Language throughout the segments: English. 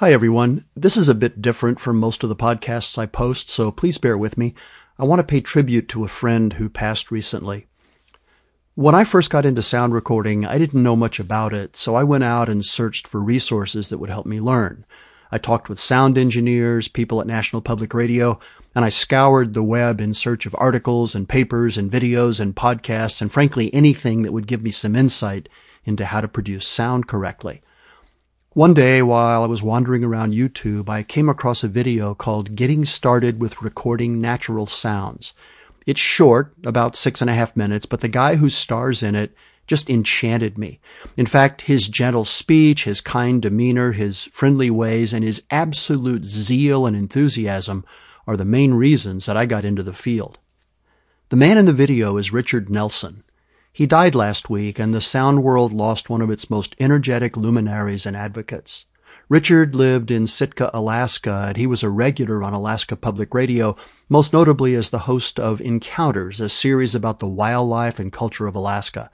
Hi, everyone. This is a bit different from most of the podcasts I post, so please bear with me. I want to pay tribute to a friend who passed recently. When I first got into sound recording, I didn't know much about it, so I went out and searched for resources that would help me learn. I talked with sound engineers, people at National Public Radio, and I scoured the web in search of articles and papers and videos and podcasts and frankly anything that would give me some insight into how to produce sound correctly. One day while I was wandering around YouTube, I came across a video called Getting Started with Recording Natural Sounds. It's short, about six and a half minutes, but the guy who stars in it just enchanted me. In fact, his gentle speech, his kind demeanor, his friendly ways, and his absolute zeal and enthusiasm are the main reasons that I got into the field. The man in the video is Richard Nelson. He died last week, and the sound world lost one of its most energetic luminaries and advocates. Richard lived in Sitka, Alaska, and he was a regular on Alaska Public Radio, most notably as the host of Encounters, a series about the wildlife and culture of Alaska.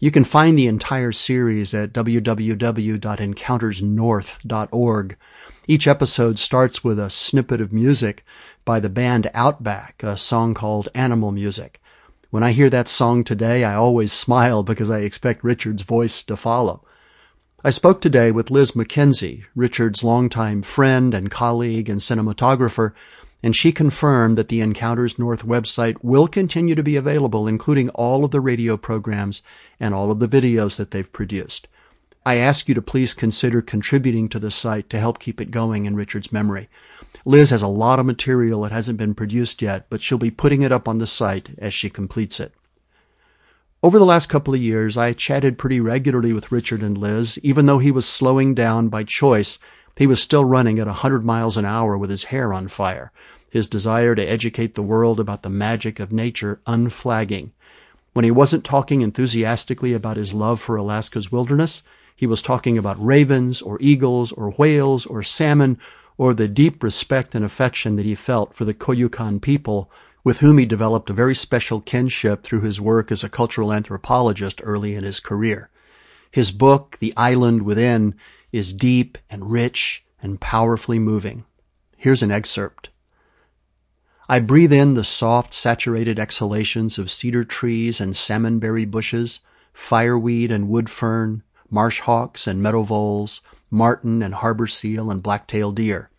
You can find the entire series at www.encountersnorth.org. Each episode starts with a snippet of music by the band Outback, a song called Animal Music. When I hear that song today, I always smile because I expect Richard's voice to follow. I spoke today with Liz McKenzie, Richard's longtime friend and colleague and cinematographer, and she confirmed that the Encounters North website will continue to be available, including all of the radio programs and all of the videos that they've produced. I ask you to please consider contributing to the site to help keep it going in Richard's memory. Liz has a lot of material that hasn't been produced yet, but she'll be putting it up on the site as she completes it. Over the last couple of years, I chatted pretty regularly with Richard and Liz. Even though he was slowing down by choice, he was still running at a 100 miles an hour with his hair on fire, his desire to educate the world about the magic of nature unflagging. When he wasn't talking enthusiastically about his love for Alaska's wilderness, he was talking about ravens or eagles or whales or salmon or the deep respect and affection that he felt for the Koyukon people, with whom he developed a very special kinship through his work as a cultural anthropologist early in his career. His book, The Island Within, is deep and rich and powerfully moving. Here's an excerpt. I breathe in the soft, saturated exhalations of cedar trees and salmonberry bushes, fireweed and wood fern, marsh hawks and meadow voles, marten and harbor seal and black-tailed deer.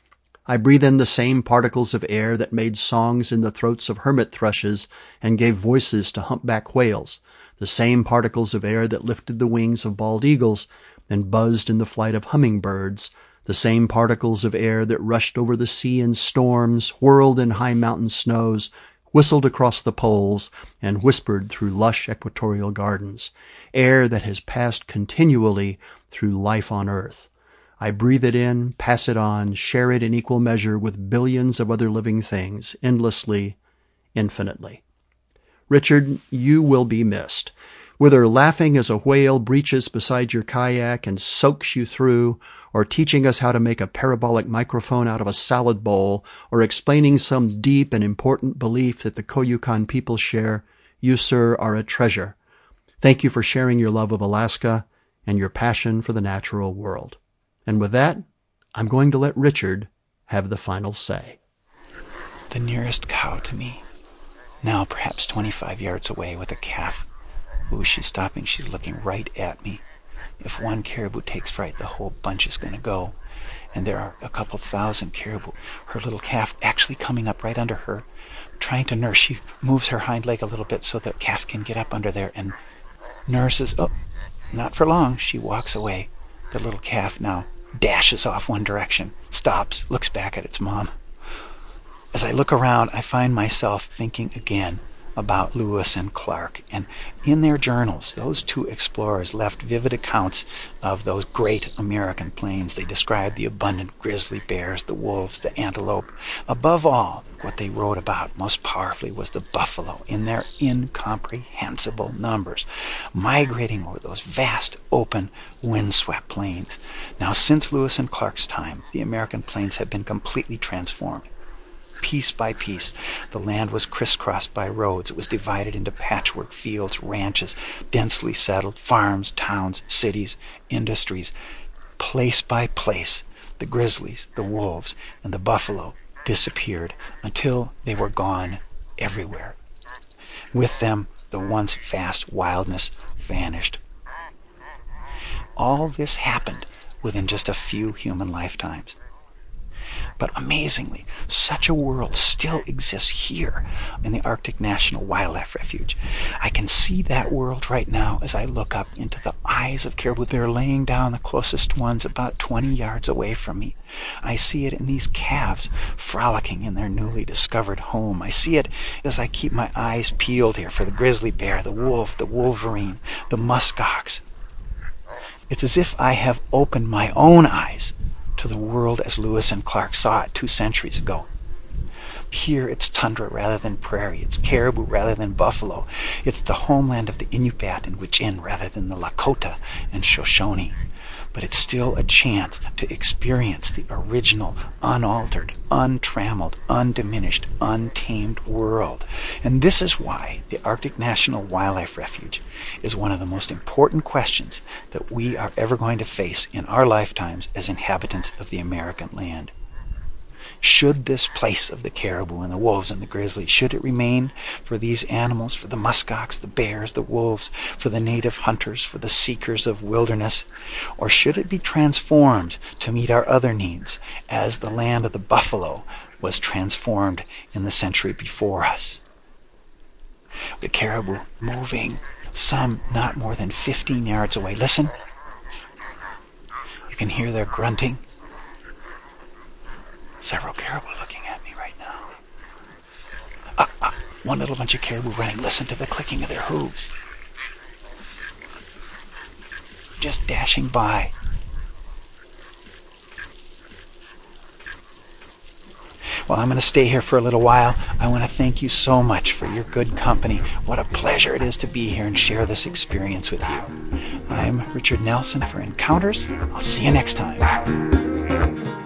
I breathe in the same particles of air that made songs in the throats of hermit thrushes and gave voices to humpback whales, the same particles of air that lifted the wings of bald eagles and buzzed in the flight of hummingbirds, the same particles of air that rushed over the sea in storms, whirled in high mountain snows, whistled across the poles, and whispered through lush equatorial gardens, air that has passed continually through life on earth. I breathe it in, pass it on, share it in equal measure with billions of other living things, endlessly, infinitely. Richard, you will be missed. Whether laughing as a whale breaches beside your kayak and soaks you through, or teaching us how to make a parabolic microphone out of a salad bowl, or explaining some deep and important belief that the Koyukon people share, you, sir, are a treasure. Thank you for sharing your love of Alaska and your passion for the natural world. And with that, I'm going to let Richard have the final say. The nearest cow to me, now perhaps 25 yards away with a calf. Ooh, she's stopping. She's looking right at me. If one caribou takes fright, the whole bunch is going to go. And there are a couple thousand caribou. Her little calf actually coming up right under her, trying to nurse. She moves her hind leg a little bit so the calf can get up under there and nurses. Oh, not for long. She walks away. The little calf now dashes off one direction, stops, looks back at its mom. As I look around, I find myself thinking again about Lewis and Clark. And in their journals, those two explorers left vivid accounts of those great American plains. They described the abundant grizzly bears, the wolves, the antelope. Above all, what they wrote about most powerfully was the buffalo in their incomprehensible numbers, migrating over those vast, open, windswept plains. Now, since Lewis and Clark's time, the American plains have been completely transformed piece by piece. The land was crisscrossed by roads. It was divided into patchwork fields, ranches, densely settled, farms, towns, cities, industries. Place by place, the grizzlies, the wolves, and the buffalo disappeared until they were gone everywhere. With them, the once vast wildness vanished. All this happened within just a few human lifetimes. But amazingly, such a world still exists here in the Arctic National Wildlife Refuge. I can see that world right now as I look up into the eyes of caribou. They're laying down the closest ones about 20 yards away from me. I see it in these calves frolicking in their newly discovered home. I see it as I keep my eyes peeled here for the grizzly bear, the wolf, the wolverine, the muskox. It's as if I have opened my own eyes to the world as Lewis and Clark saw it two centuries ago. Here it's tundra rather than prairie. It's caribou rather than buffalo. It's the homeland of the Inupiat and Gwich'in rather than the Lakota and Shoshone but it's still a chance to experience the original, unaltered, untrammeled, undiminished, untamed world. And this is why the Arctic National Wildlife Refuge is one of the most important questions that we are ever going to face in our lifetimes as inhabitants of the American land. Should this place of the caribou and the wolves and the grizzlies, should it remain for these animals, for the muskox, the bears, the wolves, for the native hunters, for the seekers of wilderness? Or should it be transformed to meet our other needs, as the land of the buffalo was transformed in the century before us? The caribou moving some not more than 15 yards away. Listen. You can hear their grunting Several caribou looking at me right now. Ah, ah, one little bunch of caribou running. Listen to the clicking of their hooves. Just dashing by. Well, I'm going to stay here for a little while. I want to thank you so much for your good company. What a pleasure it is to be here and share this experience with you. I'm Richard Nelson for Encounters. I'll see you next time.